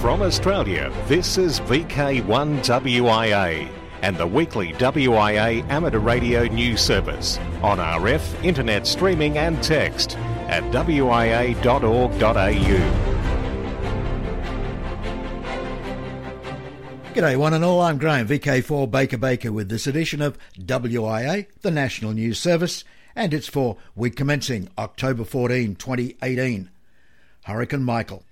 From Australia, this is VK1WIA and the weekly WIA amateur radio news service on RF, internet streaming and text at wia.org.au. G'day one and all, I'm Graham, VK4 Baker Baker with this edition of WIA, the National News Service, and it's for week commencing October 14, 2018. Hurricane Michael.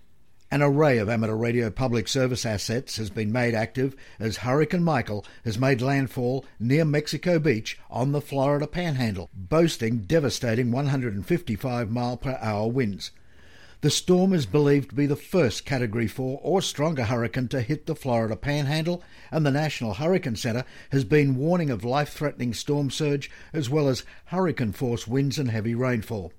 An array of amateur radio public service assets has been made active as Hurricane Michael has made landfall near Mexico Beach on the Florida Panhandle, boasting devastating 155 mile per hour winds. The storm is believed to be the first Category 4 or stronger hurricane to hit the Florida Panhandle, and the National Hurricane Center has been warning of life threatening storm surge as well as hurricane force winds and heavy rainfall.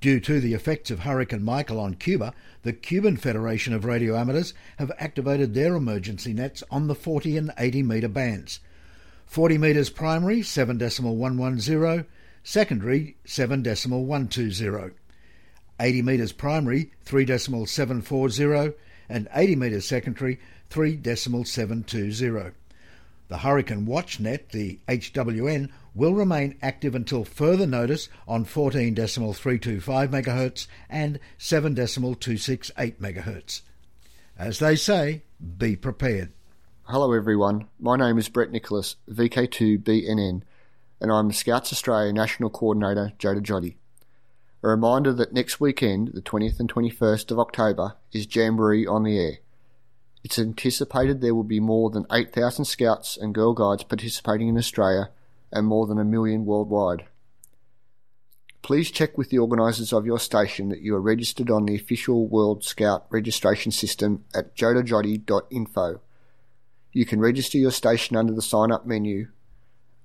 Due to the effects of Hurricane Michael on Cuba, the Cuban Federation of Radio Amateurs have activated their emergency nets on the 40 and 80 metre bands. 40 metres primary 7.110, secondary 7.120. 80 metres primary 3.740 and 80 metres secondary 3.720. The Hurricane Watch Net, the HWN, will remain active until further notice on 14.325 MHz and 7.268 MHz. As they say, be prepared. Hello everyone, my name is Brett Nicholas, VK2BNN, and I'm Scouts Australia National Coordinator JOTA JOTI. A reminder that next weekend, the 20th and 21st of October, is Jamboree on the air. It's anticipated there will be more than 8,000 Scouts and Girl Guides participating in Australia and more than a million worldwide. Please check with the organisers of your station that you are registered on the official World Scout registration system at jotajoti.info. You can register your station under the sign up menu,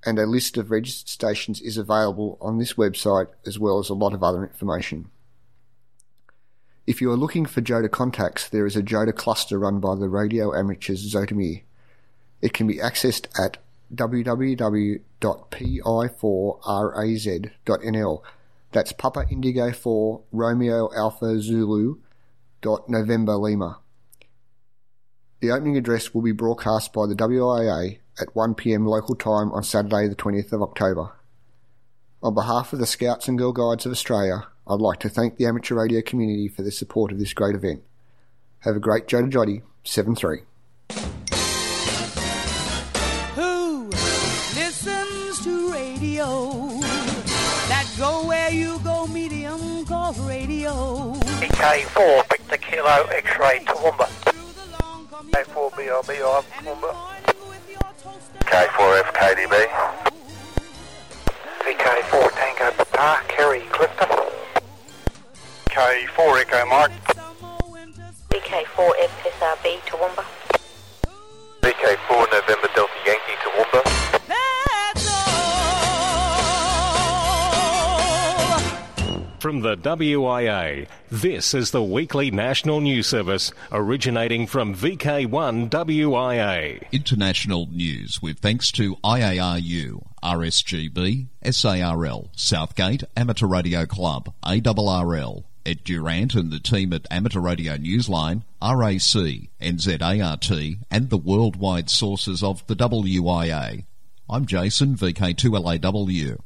and a list of registered stations is available on this website as well as a lot of other information. If you are looking for JOTA contacts, there is a JOTA cluster run by the radio amateurs Zoetermeer. It can be accessed at www.pi4raz.nl. That's Papa Indigo 4 Romeo Alpha Zulu dot November Lima. The opening address will be broadcast by the WIA at 1pm local time on Saturday the 20th of October. On behalf of the Scouts and Girl Guides of Australia, I'd like to thank the amateur radio community for their support of this great event. Have a great JOTA JOTI 7 3. Radio? That go where you go medium called radio. EK4, Victor Kilo X-ray Toowoomba. K4 BRB Toowoomba. K4F KDB. VK4 Tango Papa, Kerry Clifton. K4 Echo Mike. VK4 FSRB Toowoomba. VK4 November Delta Yankee Toowoomba. From the WIA, this is the weekly national news service originating from VK1WIA. International news with thanks to IARU, RSGB, SARL, Southgate, Amateur Radio Club, ARRL, Ed Durrant and the team at Amateur Radio Newsline, RAC, NZART, and the worldwide sources of the WIA. I'm Jason, VK2LAW.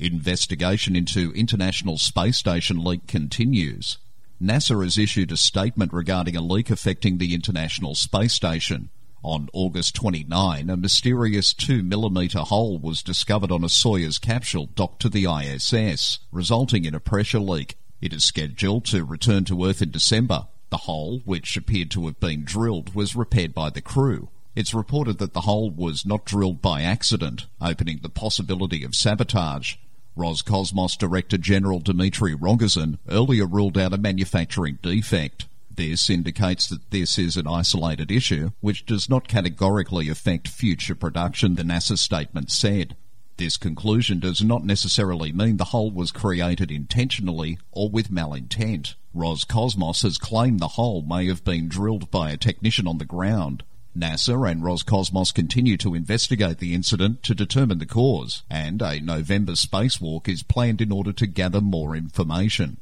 Investigation into International Space Station leak continues. NASA has issued a statement regarding a leak affecting the International Space Station. On August 29, a mysterious 2mm hole was discovered on a Soyuz capsule docked to the ISS, resulting in a pressure leak. It is scheduled to return to Earth in December. The hole, which appeared to have been drilled, was repaired by the crew. It's reported that the hole was not drilled by accident, opening the possibility of sabotage. Roscosmos Director General Dmitry Rogozin earlier ruled out a manufacturing defect. This indicates that this is an isolated issue, which does not categorically affect future production, the NASA statement said. This conclusion does not necessarily mean the hole was created intentionally or with malintent. Roscosmos has claimed the hole may have been drilled by a technician on the ground. NASA and Roscosmos continue to investigate the incident to determine the cause, and a November spacewalk is planned in order to gather more information.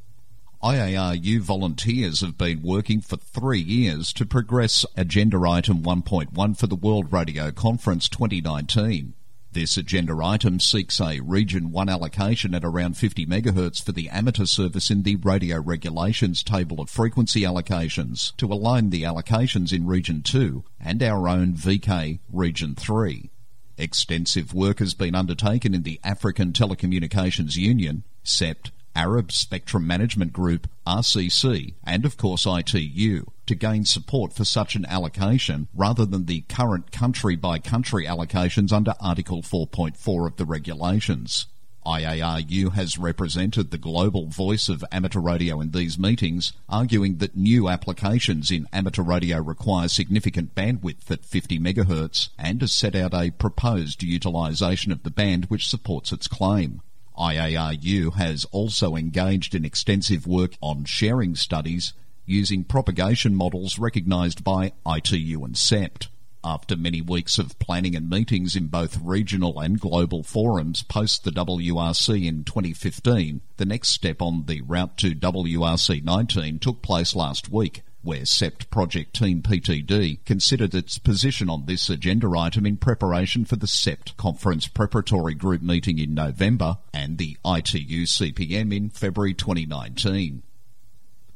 IARU volunteers have been working for three years to progress Agenda Item 1.1 for the World Radio Conference 2019. This agenda item seeks a Region 1 allocation at around 50 MHz for the amateur service in the Radio Regulations table of frequency allocations to align the allocations in Region 2 and our own VK Region 3. Extensive work has been undertaken in the African Telecommunications Union, CEPT, Arab Spectrum Management Group, RCC, and of course ITU, to gain support for such an allocation rather than the current country by country allocations under Article 4.4 of the regulations. IARU has represented the global voice of amateur radio in these meetings, arguing that new applications in amateur radio require significant bandwidth at 50 MHz and has set out a proposed utilisation of the band which supports its claim. IARU has also engaged in extensive work on sharing studies using propagation models recognised by ITU and CEPT. After many weeks of planning and meetings in both regional and global forums post the WRC in 2015, the next step on the route to WRC 19 took place last week where CEPT Project Team PTD considered its position on this agenda item in preparation for the CEPT Conference Preparatory Group meeting in November and the ITU CPM in February 2019.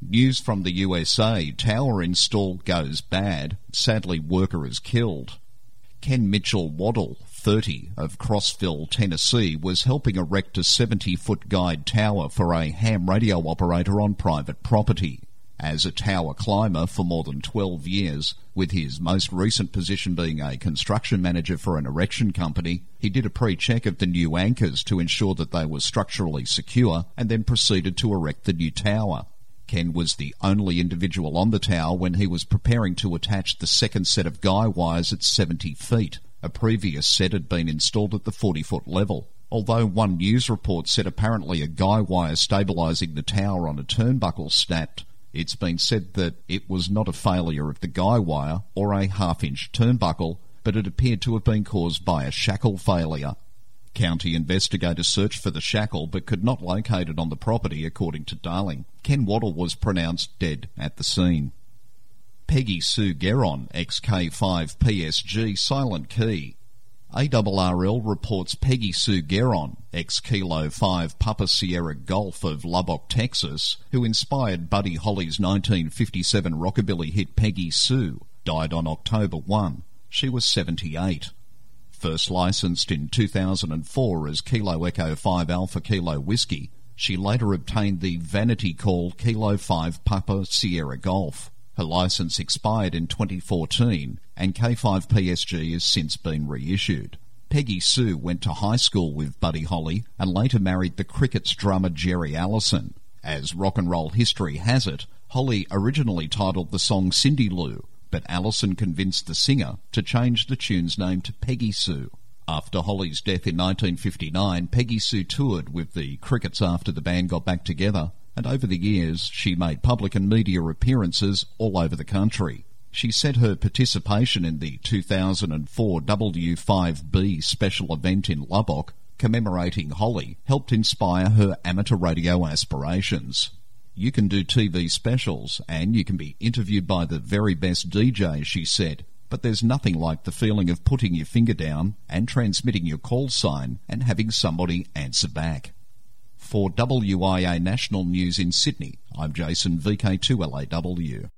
News from the USA tower install goes bad. Sadly, worker is killed. Ken Mitchell Waddle, 30, of Crossville, Tennessee, was helping erect a 70 foot guyed tower for a ham radio operator on private property as a tower climber for more than 12 years, with his most recent position being a construction manager for an erection company, he did a pre-check of the new anchors to ensure that they were structurally secure and then proceeded to erect the new tower. Ken was the only individual on the tower when he was preparing to attach the second set of guy wires at 70 feet. A previous set had been installed at the 40 foot level. Although one news report said apparently a guy wire stabilising the tower on a turnbuckle snapped, it's been said that it was not a failure of the guy wire or a half inch turnbuckle, but it appeared to have been caused by a shackle failure. County investigators searched for the shackle but could not locate it on the property, according to Darling. Ken Waddle was pronounced dead at the scene. Peggy Sue Gerron, XK5 PSG, silent key. ARRL reports Peggy Sue Gerron, ex Kilo 5 Papa Sierra Golf of Lubbock, Texas, who inspired Buddy Holly's 1957 rockabilly hit Peggy Sue, died on October 1. She was 78. First licensed in 2004 as Kilo Echo 5 Alpha Kilo Whiskey, she later obtained the vanity call Kilo 5 Papa Sierra Golf. Her license expired in 2014 and K5 PSG has since been reissued. Peggy Sue went to high school with Buddy Holly and later married the Crickets drummer Jerry Allison. As rock and roll history has it, Holly originally titled the song Cindy Lou, but Allison convinced the singer to change the tune's name to Peggy Sue. After Holly's death in 1959, Peggy Sue toured with the Crickets after the band got back together and over the years she made public and media appearances all over the country. She said her participation in the 2004 W5B special event in Lubbock commemorating Holly helped inspire her amateur radio aspirations. You can do TV specials and you can be interviewed by the very best DJs, she said, but there's nothing like the feeling of putting your finger down and transmitting your call sign and having somebody answer back. For WIA National News in Sydney, I'm Jason VK2LAW.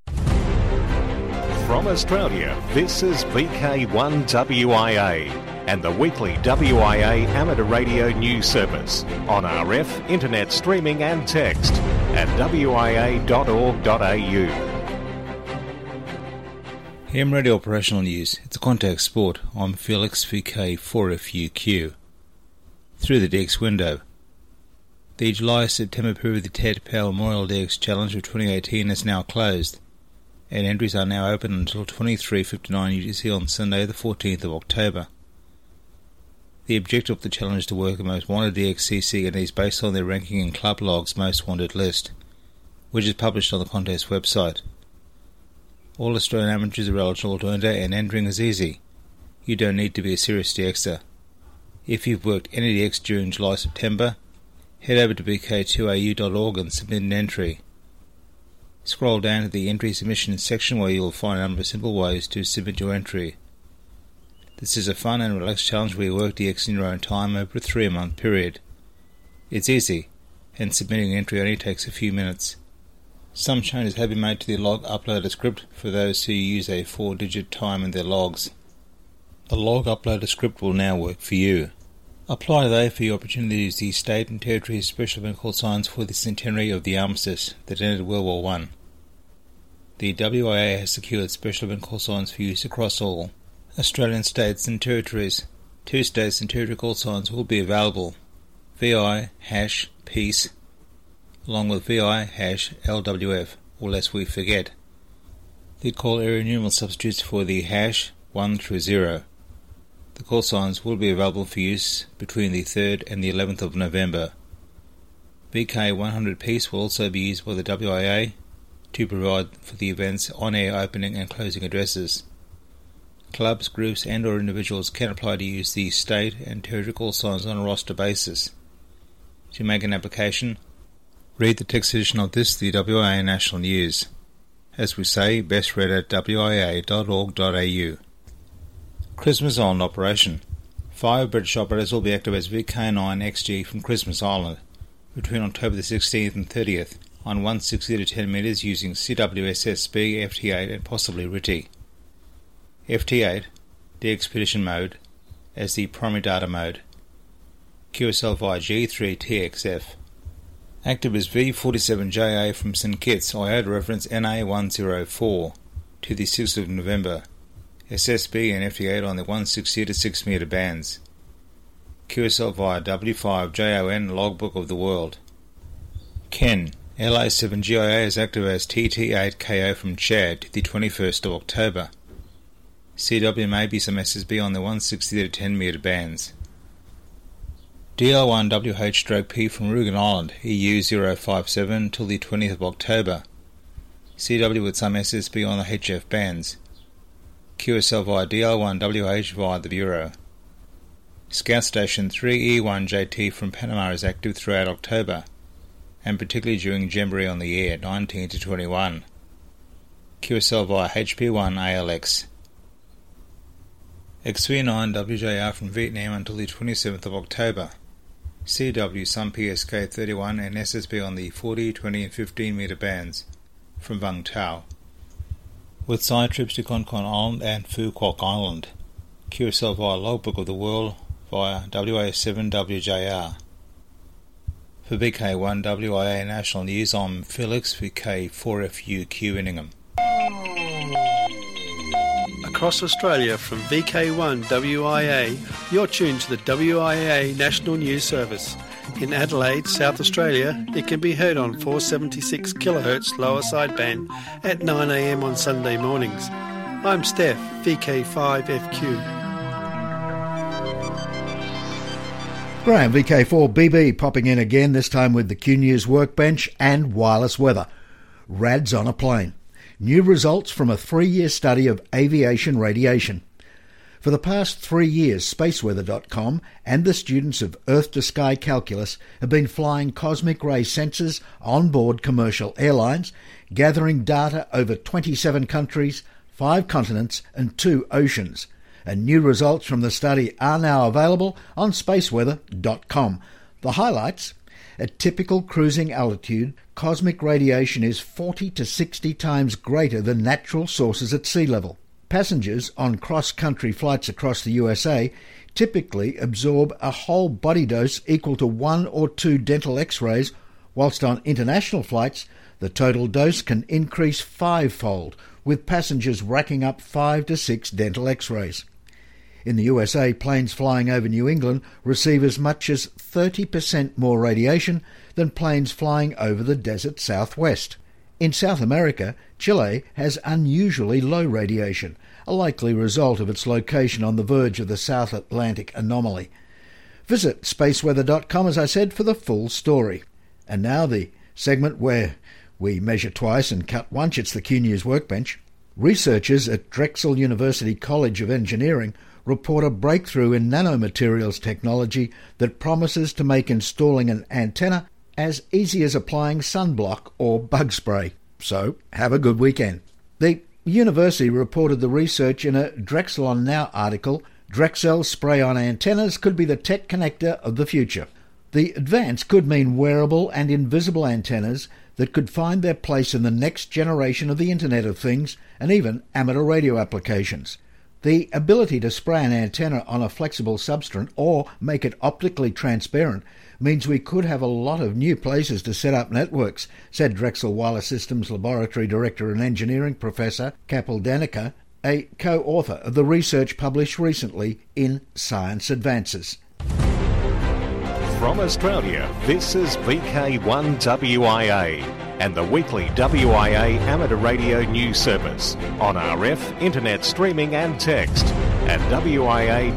From Australia, this is VK1WIA and the weekly WIA amateur radio news service on RF, internet streaming and text at wia.org.au. Ham Radio Operational News. It's a contact sport. I'm Felix VK4FUQ. Through the DX window. The July-September period of the Ted Powell Memorial DX Challenge of 2018 is now closed, and entries are now open until 23.59 UTC on Sunday the 14th of October. The objective of the challenge is to work the most wanted DXCC and is based on their ranking in Club Log's most wanted list, which is published on the contest website. All Australian amateurs are eligible to enter and entering is easy. You don't need to be a serious DXer. If you've worked any DX during July-September, head over to vk2au.org and submit an entry. Scroll down to the entry submission section where you'll find a number of simple ways to submit your entry. This is a fun and relaxed challenge where you work DX in your own time over a three month period. It's easy, and submitting an entry only takes a few minutes. Some changes have been made to the log uploader script for those who use a four digit time in their logs. The log uploader script will now work for you. Apply today for your use the state and territory special call signs for the centenary of the armistice that ended World War One. The WIA has secured special call signs for use across all Australian states and territories. Two states and territory call signs will be available. VI hash peace along with VI hash LWF or lest we forget. The call area numeral substitutes for the hash 1 through 0. The call signs will be available for use between the 3rd and the 11th of November. VK100 peace will also be used by the WIA to provide for the event's on-air opening and closing addresses. Clubs, groups and or individuals can apply to use the state and territory call signs on a roster basis. To make an application, read the text edition of this, the WIA National News. As we say, best read at wia.org.au. Christmas Island operation. Five British operators will be active as VK9XG from Christmas Island between October the 16th and 30th on 160 to 10 metres using CWSSB, FT8 and possibly RTTY. FT8, the expedition mode, as the primary data mode. QSL via G3TXF. Active is V47JA from St Kitts, IOTA reference NA104 to the 6th of November. SSB and FT8 on the 160 to 6 metre bands. QSL via W5JON logbook of the world. Ken, LA7GIA is active as TT8KO from Chad to the 21st of October. CW may be some SSB on the 160 to 10 metre bands. DL1WH-P from Rugen Island, EU 057 till the 20th of October. CW with some SSB on the HF bands. QSL via DL1WH via the Bureau. Scout Station 3E1JT from Panama is active throughout October, and particularly during Jamboree on the Air 19 to 21. QSL via HP1 ALX. XV9WJR from Vietnam until the 27th of October. CW some PSK 31 and SSB on the 40, 20 and 15 metre bands from Vung Tau with side trips to Concon Island and Phu Quoc Island. QSL via Logbook of the World via WA7WJR. For VK1WIA National News, I'm Felix VK4FUQ Inningham. Across Australia from VK1WIA, you're tuned to the WIA National News Service. In Adelaide, South Australia, it can be heard on 476 kHz lower sideband at 9am on Sunday mornings. I'm Steph, VK5FQ. Graham, VK4BB, popping in again, this time with the Q News workbench and wireless weather. RADs on a plane. New results from a three year study of aviation radiation. For the past three years, spaceweather.com and the students of Earth to Sky Calculus have been flying cosmic ray sensors on board commercial airlines, gathering data over 27 countries, five continents, and two oceans. And new results from the study are now available on spaceweather.com. The highlights at typical cruising altitude, cosmic radiation is 40 to 60 times greater than natural sources at sea level. Passengers on cross country flights across the USA typically absorb a whole body dose equal to one or two dental x rays, whilst on international flights the total dose can increase fivefold, with passengers racking up five to six dental x rays. In the USA, planes flying over New England receive as much as 30% more radiation than planes flying over the desert southwest. In South America, Chile has unusually low radiation, a likely result of its location on the verge of the South Atlantic anomaly. Visit spaceweather.com, as I said, for the full story. And now the segment where we measure twice and cut once. It's the Q News Workbench. Researchers at Drexel University College of Engineering report a breakthrough in nanomaterials technology that promises to make installing an antenna as easy as applying sunblock or bug spray. So, have a good weekend. The university reported the research in a Drexel on Now article Drexel spray on antennas could be the tech connector of the future. The advance could mean wearable and invisible antennas that could find their place in the next generation of the Internet of Things and even amateur radio applications. The ability to spray an antenna on a flexible substrate or make it optically transparent means we could have a lot of new places to set up networks, said Drexel Wireless Systems Laboratory Director and Engineering Professor Kapil Dandekar, a co-author of the research published recently in Science Advances. From Australia, this is VK1WIA and the weekly WIA amateur radio news service on RF, internet streaming and text at wia.org.au.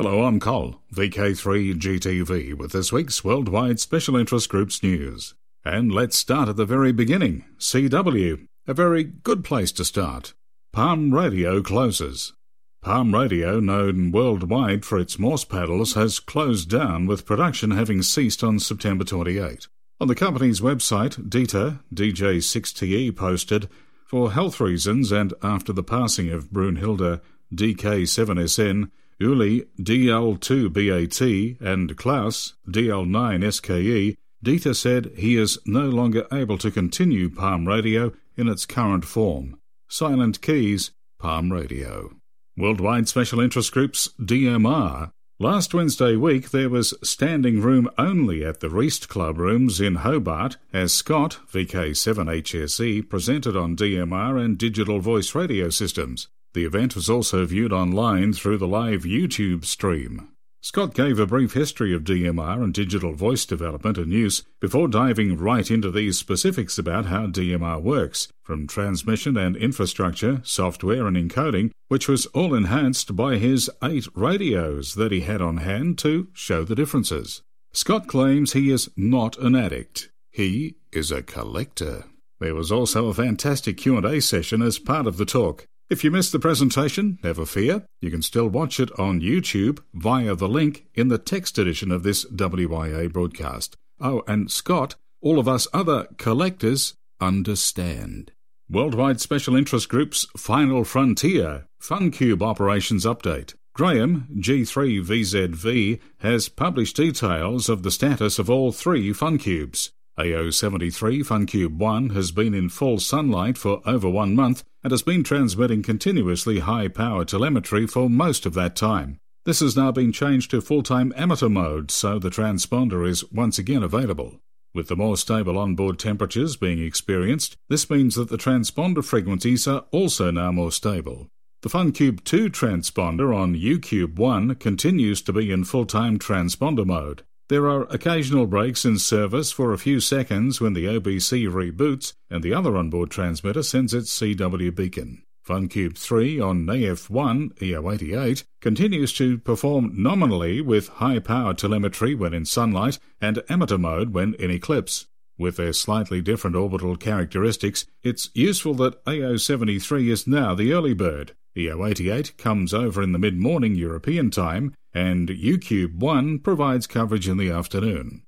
Hello, I'm Col, VK3GTV, with this week's Worldwide Special Interest Groups news. And let's start at the very beginning. CW, a very good place to start. Palm Radio closes. Palm Radio, known worldwide for its Morse paddles, has closed down with production having ceased on September 28. On the company's website, DETA, DJ6TE posted, for health reasons and after the passing of Brunhilde DK7SN, Uli DL2BAT, and Klaus DL9SKE, DETA said he is no longer able to continue Palm Radio in its current form. Silent Keys, Palm Radio. Worldwide Special Interest Groups, DMR. Last Wednesday week there was standing room only at the REAST Club Rooms in Hobart as Scott, VK7HSE, presented on DMR and digital voice radio systems. The event was also viewed online through the live YouTube stream. Scott gave a brief history of DMR and digital voice development and use before diving right into these specifics about how DMR works, from transmission and infrastructure, software and encoding, which was all enhanced by his eight radios that he had on hand to show the differences. Scott claims he is not an addict. He is a collector. There was also a fantastic Q&A session as part of the talk. If you missed the presentation, never fear. You can still watch it on YouTube via the link in the text edition of this WIA broadcast. Oh, and Scott, all of us other collectors understand. Worldwide Special Interest Group's Final Frontier FunCube Operations Update. Graham, G3VZV, has published details of the status of all three FunCubes. AO73 FunCube 1 has been in full sunlight for over one month and has been transmitting continuously high power telemetry for most of that time. This has now been changed to full time amateur mode, so the transponder is once again available. With the more stable onboard temperatures being experienced, this means that the transponder frequencies are also now more stable. The FunCube 2 transponder on UKube 1 continues to be in full time transponder mode. There are occasional breaks in service for a few seconds when the OBC reboots and the other onboard transmitter sends its CW beacon. FunCube 3 on AF1 EO88 continues to perform nominally with high power telemetry when in sunlight and amateur mode when in eclipse. With their slightly different orbital characteristics, it's useful that AO73 is now the early bird. EO88 comes over in the mid morning European time, and UKube 1 provides coverage in the afternoon.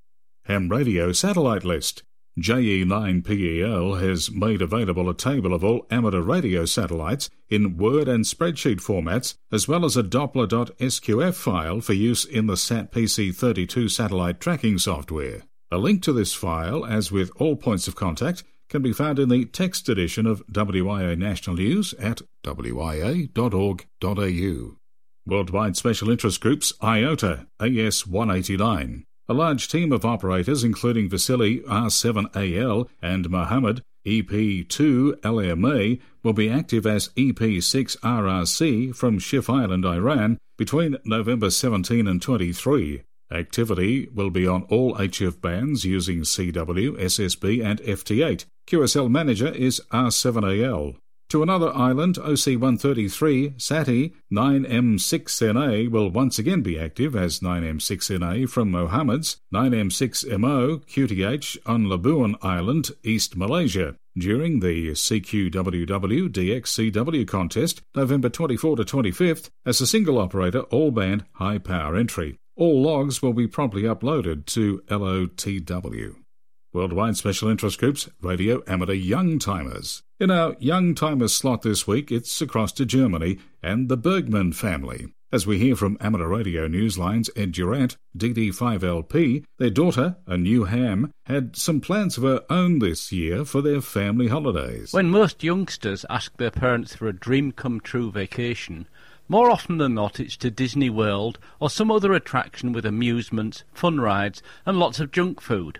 Ham Radio Satellite List JE9PEL has made available a table of all amateur radio satellites in Word and spreadsheet formats, as well as a Doppler.sqf file for use in the SAT-PC32 satellite tracking software. A link to this file, as with all points of contact, can be found in the text edition of WIA National News at wia.org.au. Worldwide Special Interest Groups IOTA AS189. A large team of operators, including Vasily R7AL and Mohammed EP2LMA, will be active as EP6 RRC from Shif Island, Iran, between November 17 and 23. Activity will be on all HF bands using CW, SSB, and FT8. QSL manager is R7AL. To another island, OC133 SATI 9M6NA will once again be active as 9M6NA from Mohammed's 9M6MO QTH on Labuan Island, East Malaysia, during the CQWW DXCW contest November 24 to 25th as a single operator all band high power entry. All logs will be promptly uploaded to LOTW. Worldwide Special Interest Groups Radio Amateur Young Timers. In our Young Timers slot this week, it's across to Germany and the Bergman family. As we hear from amateur radio newsline's Ed Durrant, DD5LP, their daughter, a new ham, had some plans of her own this year for their family holidays. When most youngsters ask their parents for a dream come true vacation, more often than not it's to Disney World or some other attraction with amusements, fun rides, and lots of junk food.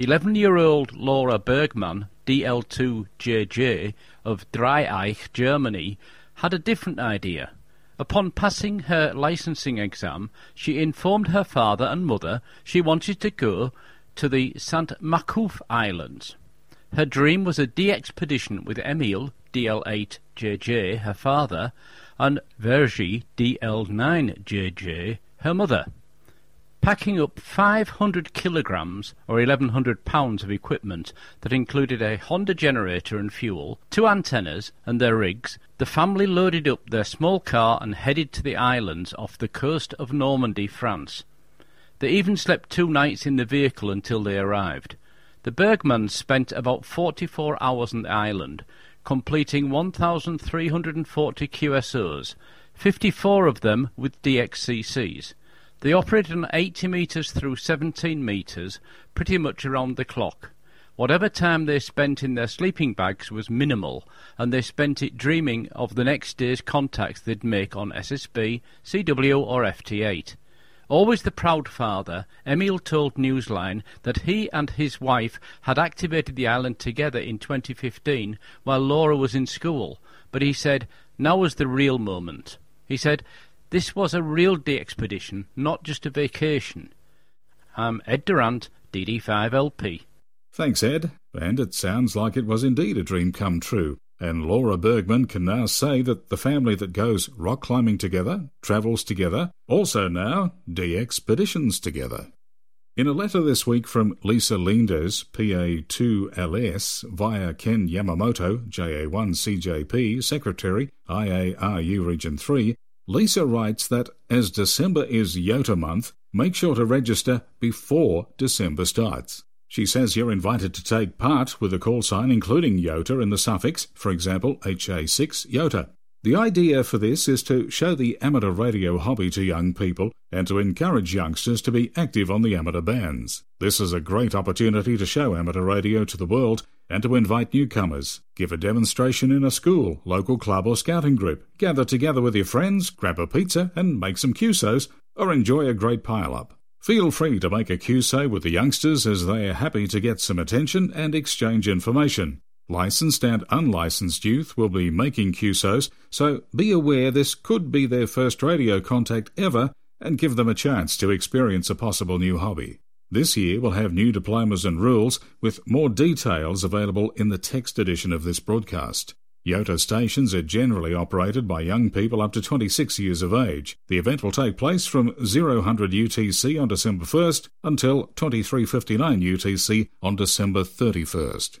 11 year old Laura Bergman, DL2JJ, of Dreieich, Germany, had a different idea. Upon passing her licensing exam, she informed her father and mother she wanted to go to the St. Marcouf Islands. Her dream was a expedition with Emil, DL8JJ, her father, and Vergie, DL9JJ, her mother. Packing up 500 kilograms or 1100 pounds of equipment that included a Honda generator and fuel, two antennas and their rigs, the family loaded up their small car and headed to the islands off the coast of Normandy, France. They even slept two nights in the vehicle until they arrived. The Bergmans spent about 44 hours on the island, completing 1,340 QSOs, 54 of them with DXCCs. They operated on 80 metres through 17 metres, pretty much around the clock. Whatever time they spent in their sleeping bags was minimal, and they spent it dreaming of the next day's contacts they'd make on SSB, CW, or FT8. Always the proud father, Emil told Newsline that he and his wife had activated the island together in 2015 while Laura was in school, but he said, now was the real moment. He said, this was a real DXpedition, not just a vacation. I'm Ed Durrant, DD5LP. Thanks, Ed. And it sounds like it was indeed a dream come true. And Laura Bergman can now say that the family that goes rock climbing together, travels together, also now DXpeditions together. In a letter this week from Lisa Leenders, PA2LS, via Ken Yamamoto, JA1CJP, Secretary, IARU Region 3, Lisa writes that as December is YOTA month, make sure to register before December starts. She says you're invited to take part with a call sign including YOTA in the suffix, for example, HA6 YOTA. The idea for this is to show the amateur radio hobby to young people and to encourage youngsters to be active on the amateur bands. This is a great opportunity to show amateur radio to the world and to invite newcomers. Give a demonstration in a school, local club or scouting group. Gather together with your friends, grab a pizza and make some QSOs, or enjoy a great pile-up. Feel free to make a QSO with the youngsters as they are happy to get some attention and exchange information. Licensed and unlicensed youth will be making QSOs, so be aware this could be their first radio contact ever and give them a chance to experience a possible new hobby. This year will have new diplomas and rules, with more details available in the text edition of this broadcast. YOTA stations are generally operated by young people up to 26 years of age. The event will take place from 0100 UTC on December 1st until 2359 UTC on December 31st.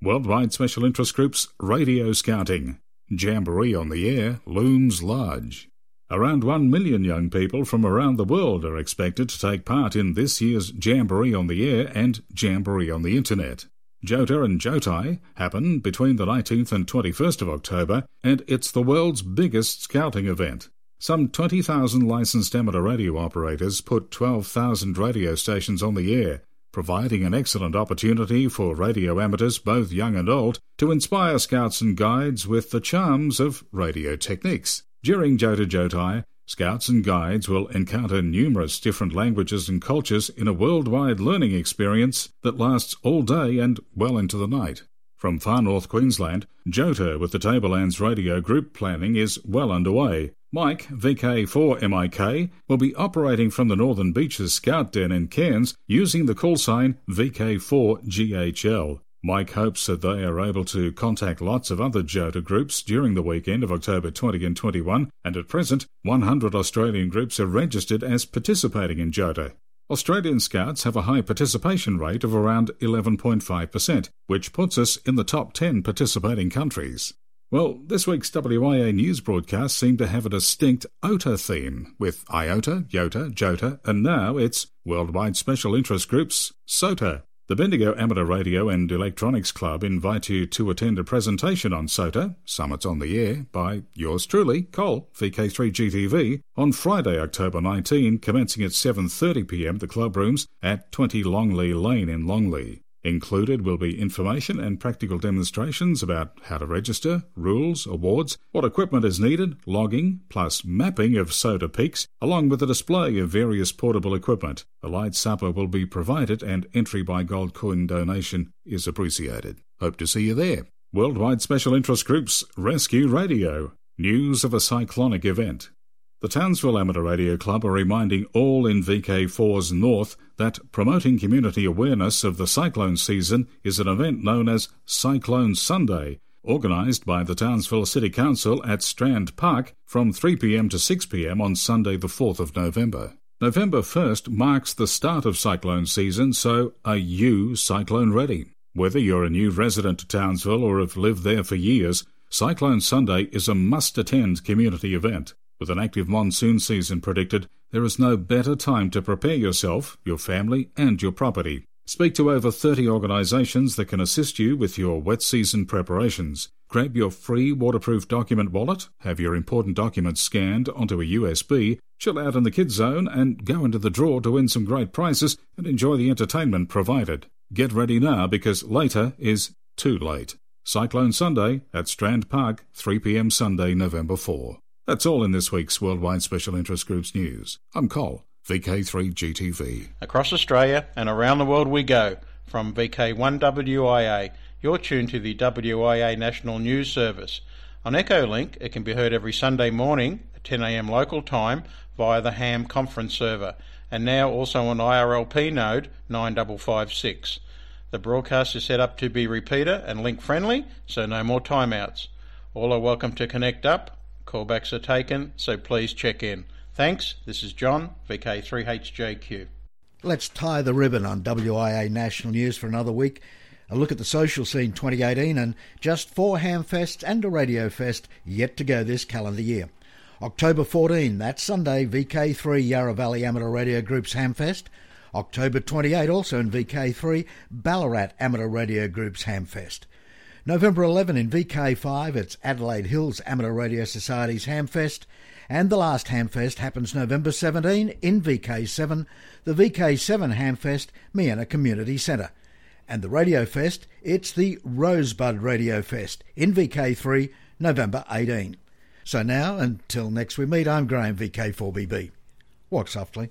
Worldwide Special Interest Groups Radio Scouting. Jamboree on the Air looms large. Around 1 million young people from around the world are expected to take part in this year's Jamboree on the Air and Jamboree on the Internet. JOTA and JOTAI happen between the 19th and 21st of October, and it's the world's biggest scouting event. Some 20,000 licensed amateur radio operators put 12,000 radio stations on the air, providing an excellent opportunity for radio amateurs, both young and old, to inspire scouts and guides with the charms of radio techniques. During JOTA JOTAI, scouts and guides will encounter numerous different languages and cultures in a worldwide learning experience that lasts all day and well into the night. From far north Queensland, JOTA with the Tablelands Radio Group planning is well underway. Mike, VK4MIK, will be operating from the Northern Beaches Scout Den in Cairns using the call sign VK4GHL. Mike hopes that they are able to contact lots of other JOTA groups during the weekend of October 20 and 21, and at present, 100 Australian groups are registered as participating in JOTA. Australian Scouts have a high participation rate of around 11.5%, which puts us in the top 10 participating countries. Well, this week's WIA news broadcast seemed to have a distinct OTA theme, with IOTA, YOTA, JOTA, and now it's Worldwide Special Interest Groups, SOTA. The Bendigo Amateur Radio and Electronics Club invite you to attend a presentation on SOTA, Summits on the Air, by yours truly, Col, VK3GTV, on Friday, October 19, commencing at 7.30pm at the club rooms at 20 Longlea Lane in Longlea. Included will be information and practical demonstrations about how to register, rules, awards, what equipment is needed, logging, plus mapping of SOTA peaks, along with a display of various portable equipment. A light supper will be provided and entry by gold coin donation is appreciated. Hope to see you there. Worldwide Special Interest Groups Rescue Radio. News of a cyclonic event. The Townsville Amateur Radio Club are reminding all in VK4's North that promoting community awareness of the cyclone season is an event known as Cyclone Sunday, organised by the Townsville City Council at Strand Park from 3pm to 6pm on Sunday the 4th of November. November 1st marks the start of cyclone season, so are you cyclone ready? Whether you're a new resident to Townsville or have lived there for years, Cyclone Sunday is a must attend community event. With an active monsoon season predicted, there is no better time to prepare yourself, your family, and your property. Speak to over 30 organisations that can assist you with your wet season preparations. Grab your free waterproof document wallet, have your important documents scanned onto a USB, chill out in the kids zone, and go into the draw to win some great prizes and enjoy the entertainment provided. Get ready now because later is too late. Cyclone Sunday at Strand Park, 3pm Sunday, November 4. That's all in this week's Worldwide Special Interest Groups news. I'm Col, VK3GTV. Across Australia and around the world we go. From VK1WIA, you're tuned to the WIA National News Service. On Echolink, it can be heard every Sunday morning at 10am local time via the ham conference server, and now also on IRLP node 9556. The broadcast is set up to be repeater and link friendly, so no more timeouts. All are welcome to connect up Callbacks are taken, so please check in. Thanks. This is John, VK3HJQ. Let's tie the ribbon on WIA National News for another week. A look at the social scene 2018 and just four Hamfests and a Radio Fest yet to go this calendar year. October 14, that's Sunday, VK3 Yarra Valley Amateur Radio Group's Hamfest. October 28, also in VK3, Ballarat Amateur Radio Group's Hamfest. November 11 in VK5, it's Adelaide Hills Amateur Radio Society's Hamfest. And the last Hamfest happens November 17 in VK7, the VK7 Hamfest, Miena Community Centre. And the Radio Fest, it's the Rosebud Radio Fest in VK3, November 18. So now, until next we meet, I'm Graham, VK4BB. Walk softly.